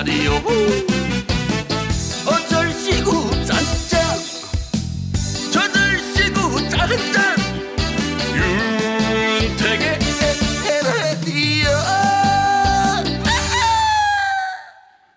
에헤라디오 어쩔 시구 짠짠 저들 시구 짠짠 윤택의 에헤라디오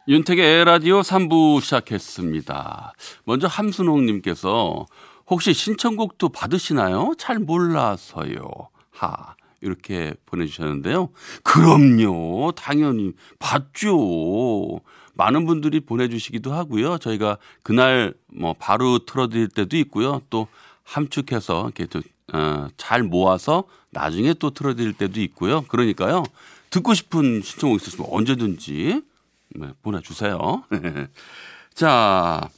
윤택의 라디오 3부 시작했습니다. 먼저 함순홍님께서 혹시 신청곡도 받으시나요? 잘 몰라서요. 하. 이렇게 보내주셨는데요. 그럼요. 당연히 받죠. 많은 분들이 보내주시기도 하고요. 저희가 그날 뭐 바로 틀어드릴 때도 있고요. 또 함축해서 이렇게 또, 어, 잘 모아서 나중에 또 틀어드릴 때도 있고요. 그러니까요. 듣고 싶은 신청곡 있으시면 언제든지 네, 보내주세요. 자,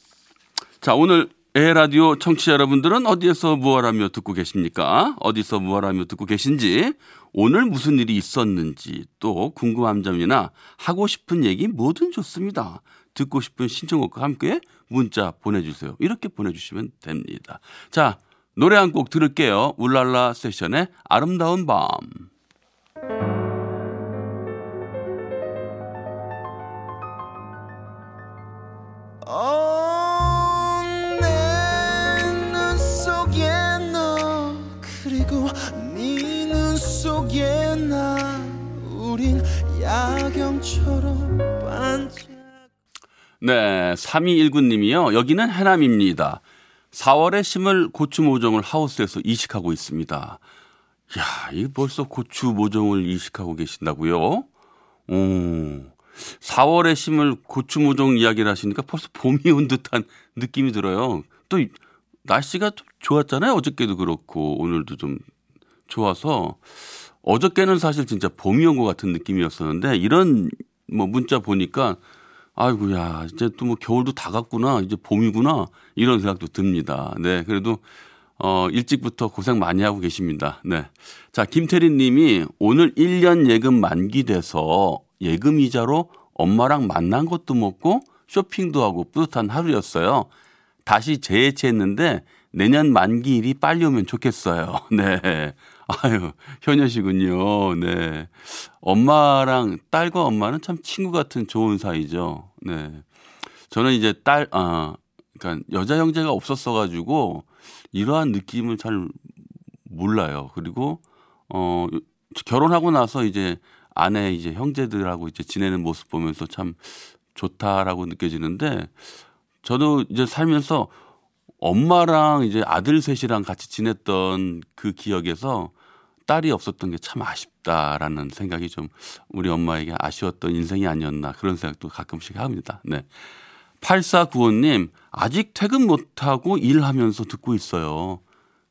자, 오늘 에라디오 청취자 여러분들은 어디에서 무엇하며 듣고 계십니까? 어디서 무엇하며 듣고 계신지, 오늘 무슨 일이 있었는지, 또 궁금한 점이나 하고 싶은 얘기 뭐든 좋습니다. 듣고 싶은 신청곡과 함께 문자 보내주세요. 이렇게 보내주시면 됩니다. 자, 노래 한 곡 들을게요. 울랄라 세션의 아름다운 밤. 네, 3219님이요. 여기는 해남입니다. 4월에 심을 고추 모종을 하우스에서 이식하고 있습니다. 야, 이 벌써 고추 모종을 이식하고 계신다고요? 오. 4월에 심을 고추 모종 이야기를 하시니까 벌써 봄이 온 듯한 느낌이 들어요. 또 이- 날씨가 좀 좋았잖아요. 어저께도 그렇고 오늘도 좀 좋아서 어저께는 사실 진짜 봄이 온 것 같은 느낌이었었는데 이런 뭐 문자 보니까 아이고야 이제 또 뭐 겨울도 다 갔구나 이제 봄이구나 이런 생각도 듭니다. 네 그래도 어 일찍부터 고생 많이 하고 계십니다. 네. 자 김태리 님이 오늘 1년 예금 만기돼서 예금 이자로 엄마랑 만난 것도 먹고 쇼핑도 하고 뿌듯한 하루였어요. 다시 재해체했는데 내년 만기일이 빨리 오면 좋겠어요. 네. 아유, 효녀시군요. 네. 엄마랑 딸과 엄마는 참 친구 같은 좋은 사이죠. 네. 저는 이제 딸, 아, 그러니까 여자 형제가 없었어가지고 이러한 느낌을 잘 몰라요. 그리고, 어, 결혼하고 나서 이제 아내 이제 형제들하고 이제 지내는 모습 보면서 참 좋다라고 느껴지는데 저도 이제 살면서 엄마랑 이제 아들 셋이랑 같이 지냈던 그 기억에서 딸이 없었던 게 참 아쉽다라는 생각이 좀 우리 엄마에게 아쉬웠던 인생이 아니었나 그런 생각도 가끔씩 합니다. 네. 8495님, 아직 퇴근 못하고 일하면서 듣고 있어요.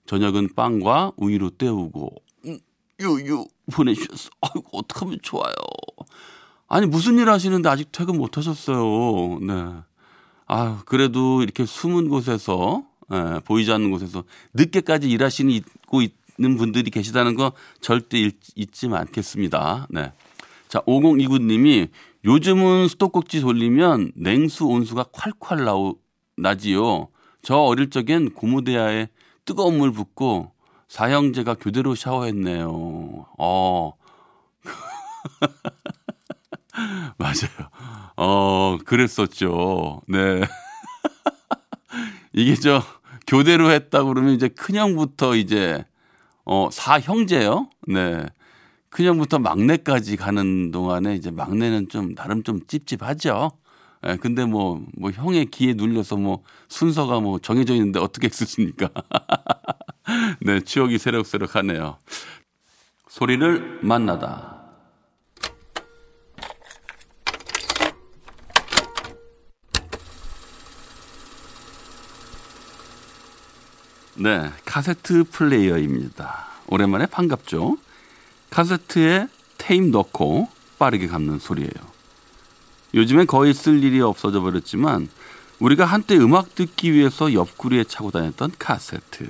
저녁은 빵과 우유로 때우고, 음, 유유 보내주셨어. 아이고, 어떡하면 좋아요. 아니, 무슨 일 하시는데 아직 퇴근 못 하셨어요. 네. 아, 그래도 이렇게 숨은 곳에서 예, 보이지 않는 곳에서 늦게까지 일하시는 있고 있는 분들이 계시다는 거 절대 잊, 잊지 않겠습니다. 네. 자, 5029님이 요즘은 수도꼭지 돌리면 냉수 온수가 콸콸 나오, 나지요. 저 어릴 적엔 고무대야에 뜨거운 물 붓고 사형제가 교대로 샤워했네요. 어. 맞아요. 어, 그랬었죠. 네. 이게 저 교대로 했다 그러면 이제 큰형부터 이제 어, 사형제요. 네. 큰형부터 막내까지 가는 동안에 이제 막내는 좀 나름 좀 찝찝하죠. 예, 근데 뭐, 뭐 형의 기에 눌려서 뭐 순서가 뭐 정해져 있는데 어떻게 쓰십니까? 네, 추억이 새록새록 하네요. 소리를 만나다. 네, 카세트 플레이어입니다. 오랜만에 반갑죠? 카세트에 테임 넣고 빠르게 감는 소리예요. 요즘엔 거의 쓸 일이 없어져 버렸지만 우리가 한때 음악 듣기 위해서 옆구리에 차고 다녔던 카세트.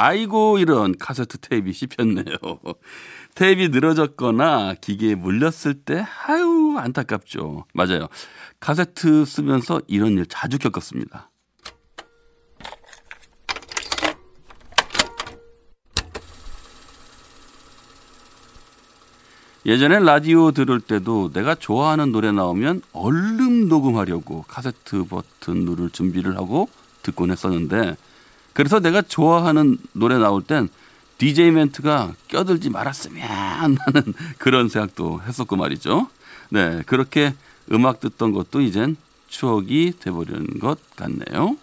아이고 이런 카세트 테이프 씹혔네요. 테이프 늘어졌거나 기계에 물렸을 때 아유 안타깝죠. 맞아요. 카세트 쓰면서 이런 일 자주 겪었습니다. 예전엔 라디오 들을 때도 내가 좋아하는 노래 나오면 얼른 녹음하려고 카세트 버튼 누를 준비를 하고 듣곤 했었는데 그래서 내가 좋아하는 노래 나올 땐 DJ 멘트가 껴들지 말았으면 하는 그런 생각도 했었고 말이죠. 네, 그렇게 음악 듣던 것도 이젠 추억이 돼버리는 것 같네요.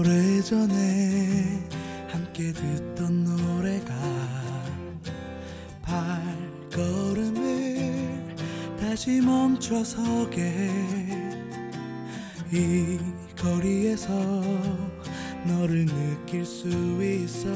오래전에 함께 듣던 노래가 발걸음을 다시 멈춰서게 이 거리에서 너를 느낄 수 있어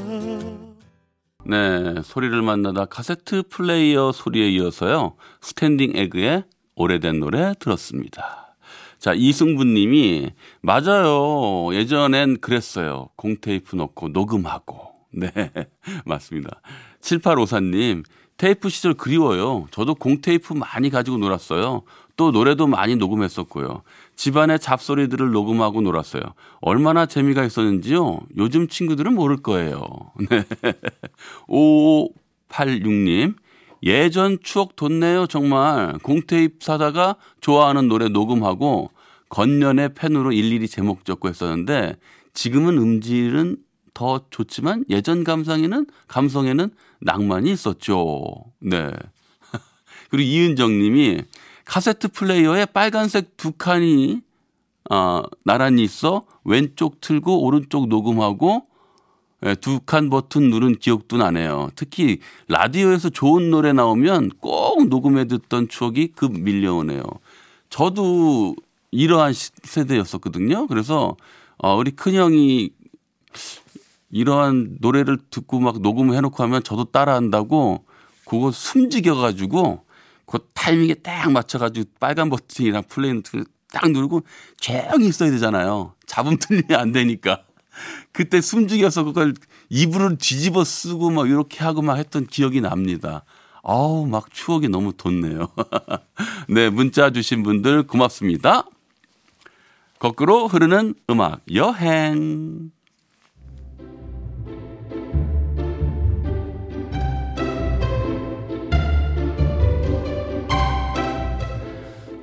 네, 소리를 만나다 카세트 플레이어 소리에 이어서요. 스탠딩 에그의 오래된 노래 들었습니다. 자, 이승분 님이 맞아요. 예전엔 그랬어요. 공테이프 넣고 녹음하고. 네, 맞습니다. 7854님, 테이프 시절 그리워요. 저도 공테이프 많이 가지고 놀았어요. 또 노래도 많이 녹음했었고요. 집안의 잡소리들을 녹음하고 놀았어요. 얼마나 재미가 있었는지요. 요즘 친구들은 모를 거예요. 네. 5586님. 예전 추억 돋네요, 정말. 공테이프 사다가 좋아하는 노래 녹음하고 건년의 펜으로 일일이 제목 적고 했었는데 지금은 음질은 더 좋지만 예전 감상에는 감성에는 낭만이 있었죠. 네. 그리고 이은정 님이 카세트 플레이어에 빨간색 두 칸이 어, 나란히 있어 왼쪽 틀고 오른쪽 녹음하고 예, 두칸 버튼 누른 기억도 나네요. 특히 라디오에서 좋은 노래 나오면 꼭 녹음해 듣던 추억이 급 밀려오네요. 저도 이러한 세대였었거든요. 그래서 어, 우리 큰형이 이러한 노래를 듣고 막 녹음을 해놓고 하면 저도 따라한다고 그거 숨지겨 가지고 그 타이밍에 딱 맞춰가지고 빨간 버튼이랑 플레이 딱 누르고 조용히 있어야 되잖아요. 잡음 틀리면 안 되니까. 그때 숨죽여서 그걸 이불을 뒤집어 쓰고 막 이렇게 하고 막 했던 기억이 납니다. 아우, 막 추억이 너무 돋네요. 네, 문자 주신 분들 고맙습니다. 거꾸로 흐르는 음악 여행.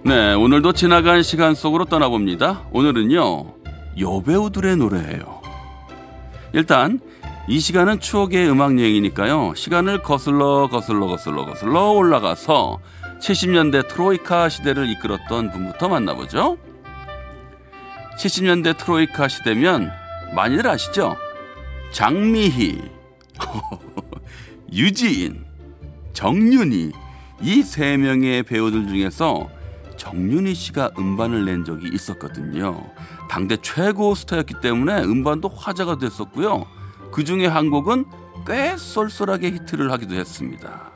네, 오늘도 지나간 시간 속으로 떠나봅니다. 오늘은요, 여배우들의 노래예요. 일단 이 시간은 추억의 음악 여행이니까요. 시간을 거슬러 거슬러 거슬러 거슬러 올라가서 70년대 트로이카 시대를 이끌었던 분부터 만나보죠. 70년대 트로이카 시대면 많이들 아시죠? 장미희, 유지인, 정윤희 이 세 명의 배우들 중에서 정윤희 씨가 음반을 낸 적이 있었거든요. 당대 최고 스타였기 때문에 음반도 화제가 됐었고요. 그 중에 한 곡은 꽤 쏠쏠하게 히트를 하기도 했습니다.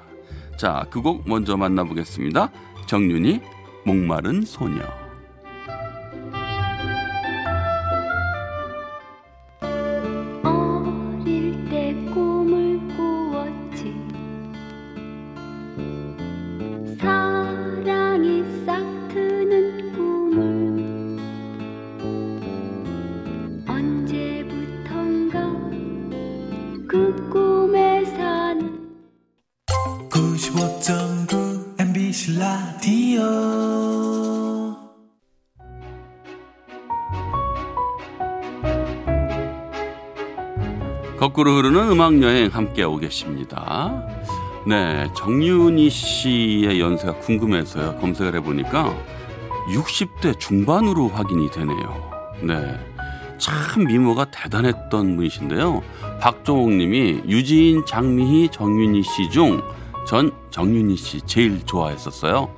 자, 그 곡 먼저 만나보겠습니다. 정윤희, 목마른 소녀. 거꾸로 흐르는 음악 여행 함께하고 계십니다. 네, 정윤희 씨의 연세가 궁금해서요. 검색을 해보니까 60대 중반으로 확인이 되네요. 네. 참 미모가 대단했던 분이신데요. 박종옥 님이 유지인, 장미희, 정윤희 씨 중 전 정윤희 씨 제일 좋아했었어요.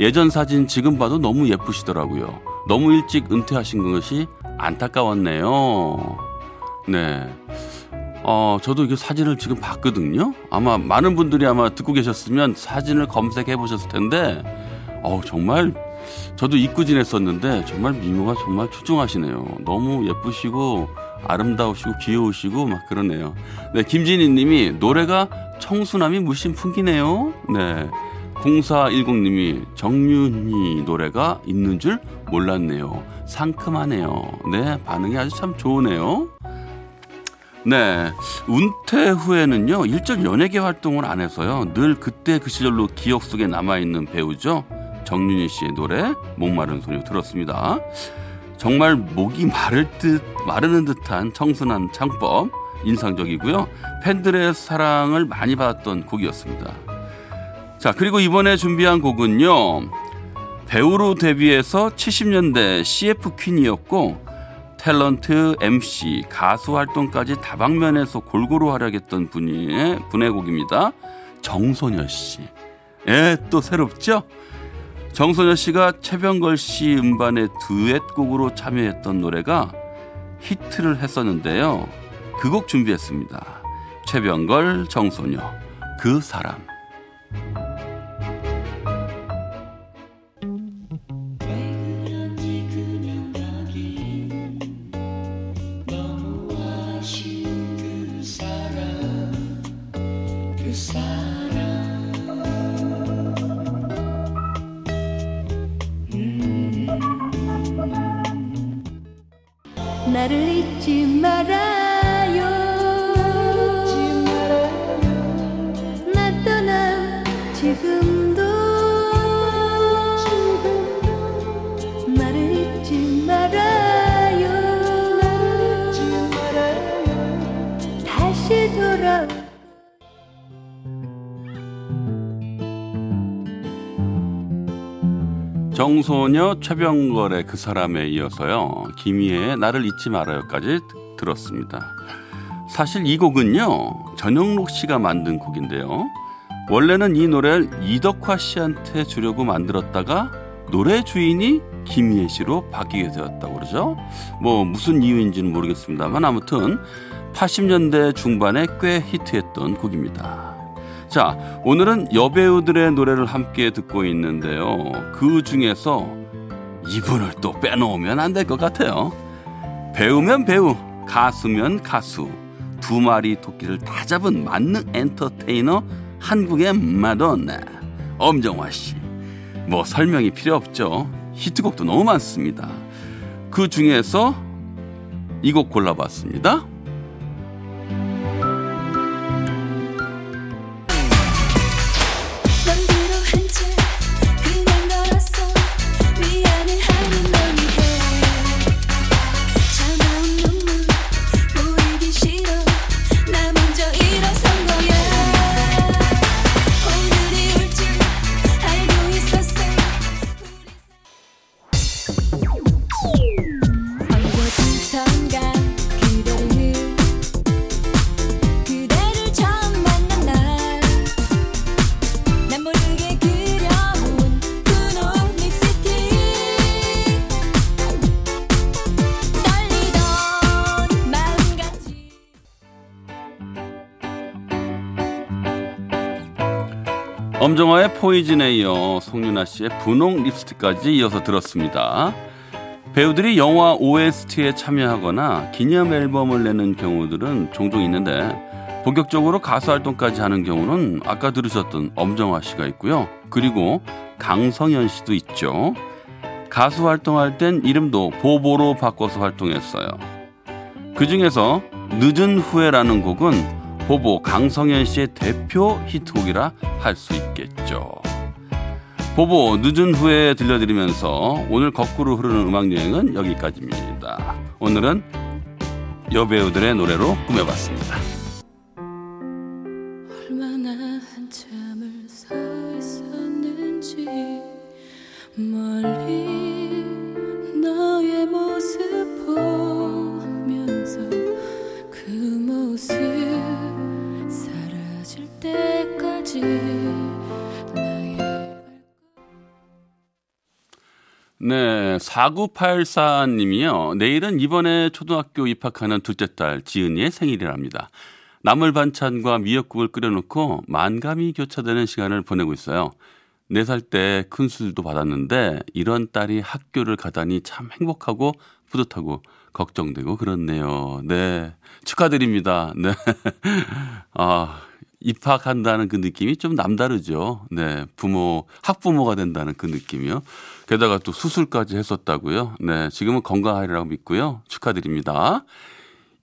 예전 사진 지금 봐도 너무 예쁘시더라고요. 너무 일찍 은퇴하신 것이 안타까웠네요. 네. 어, 저도 이 사진을 지금 봤거든요. 아마 많은 분들이 아마 듣고 계셨으면 사진을 검색해 보셨을 텐데, 어, 정말 저도 잊고 지냈었는데 정말 미모가 정말 출중하시네요. 너무 예쁘시고 아름다우시고 귀여우시고 막 그러네요. 네, 김진희 님이 노래가 청순함이 물씬 풍기네요. 네. 0410님이 정윤희 노래가 있는 줄 몰랐네요. 상큼하네요. 네, 반응이 아주 참 좋으네요. 네. 은퇴 후에는요, 일절 연예계 활동을 안 해서요, 늘 그때 그 시절로 기억 속에 남아있는 배우죠. 정윤희 씨의 노래, 목마른 소녀 들었습니다. 정말 목이 마를 듯, 마르는 듯한 청순한 창법, 인상적이고요. 팬들의 사랑을 많이 받았던 곡이었습니다. 자, 그리고 이번에 준비한 곡은요. 배우로 데뷔해서 70년대 CF 퀸이었고 탤런트, MC, 가수 활동까지 다방면에서 골고루 활약했던 분의 분의 곡입니다. 정소녀 씨. 예, 또 새롭죠? 정소녀 씨가 최병걸 씨 음반의 듀엣곡으로 참여했던 노래가 히트를 했었는데요. 그 곡 준비했습니다. 최병걸, 정소녀, 그 사람. 나를 잊지 말아 정소녀 최병걸의 그 사람에 이어서요. 김희애의 나를 잊지 말아요까지 들었습니다. 사실 이 곡은요. 전영록 씨가 만든 곡인데요. 원래는 이 노래를 이덕화 씨한테 주려고 만들었다가 노래 주인이 김희애 씨로 바뀌게 되었다고 그러죠. 뭐 무슨 이유인지는 모르겠습니다만 아무튼 80년대 중반에 꽤 히트했던 곡입니다. 자, 오늘은 여배우들의 노래를 함께 듣고 있는데요. 그 중에서 이분을 또 빼놓으면 안 될 것 같아요. 배우면 배우, 가수면 가수. 두 마리 토끼를 다 잡은 만능 엔터테이너 한국의 마돈나 엄정화 씨. 뭐 설명이 필요 없죠. 히트곡도 너무 많습니다. 그 중에서 이 곡 골라봤습니다. 엄정화의 포이즌에 이어 송윤아 씨의 분홍 립스틱까지 이어서 들었습니다. 배우들이 영화 OST에 참여하거나 기념 앨범을 내는 경우들은 종종 있는데 본격적으로 가수 활동까지 하는 경우는 아까 들으셨던 엄정화 씨가 있고요. 그리고 강성현 씨도 있죠. 가수 활동할 땐 이름도 보보로 바꿔서 활동했어요. 그 중에서 늦은 후회라는 곡은 보보 강성현 씨의 대표 히트곡이라 할 수 있겠죠. 보보 늦은 후에 들려드리면서 오늘 거꾸로 흐르는 음악 여행은 여기까지입니다. 오늘은 여배우들의 노래로 꾸며봤습니다. 얼마나 한참을 서 있었는지 멀리 4984님이요. 내일은 이번에 초등학교 입학하는 둘째 딸 지은이의 생일이랍니다. 나물 반찬과 미역국을 끓여놓고 만감이 교차되는 시간을 보내고 있어요. 네살때 큰 수술도 받았는데 이런 딸이 학교를 가다니 참 행복하고 뿌듯하고 걱정되고 그렇네요. 네. 축하드립니다. 네. 아, 입학한다는 그 느낌이 좀 남다르죠. 네. 부모, 학부모가 된다는 그 느낌이요. 게다가 또 수술까지 했었다고요. 네. 지금은 건강하리라고 믿고요. 축하드립니다.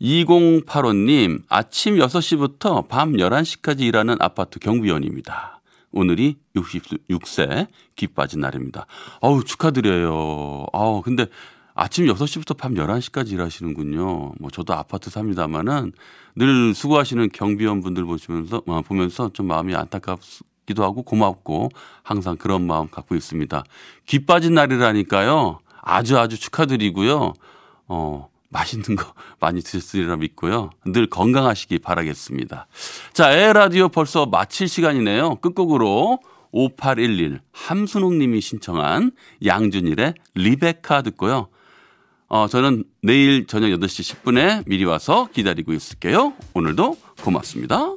2085님, 아침 6시부터 밤 11시까지 일하는 아파트 경비원입니다. 오늘이 66세 귀 빠진 날입니다. 아우, 축하드려요. 아우, 근데 아침 6시부터 밤 11시까지 일하시는군요. 뭐 저도 아파트 삽니다마는 늘 수고하시는 경비원 분들 보시면서 어, 보면서 좀 마음이 안타깝기도 하고 고맙고 항상 그런 마음 갖고 있습니다. 귀 빠진 날이라니까요. 아주 아주 축하드리고요. 어, 맛있는 거 많이 드셨으리라 믿고요. 늘 건강하시기 바라겠습니다. 자, 에라디오 벌써 마칠 시간이네요. 끝곡으로 5811 함순옥 님이 신청한 양준일의 리베카 듣고요. 어, 저는 내일 저녁 8시 10분에 미리 와서 기다리고 있을게요. 오늘도 고맙습니다.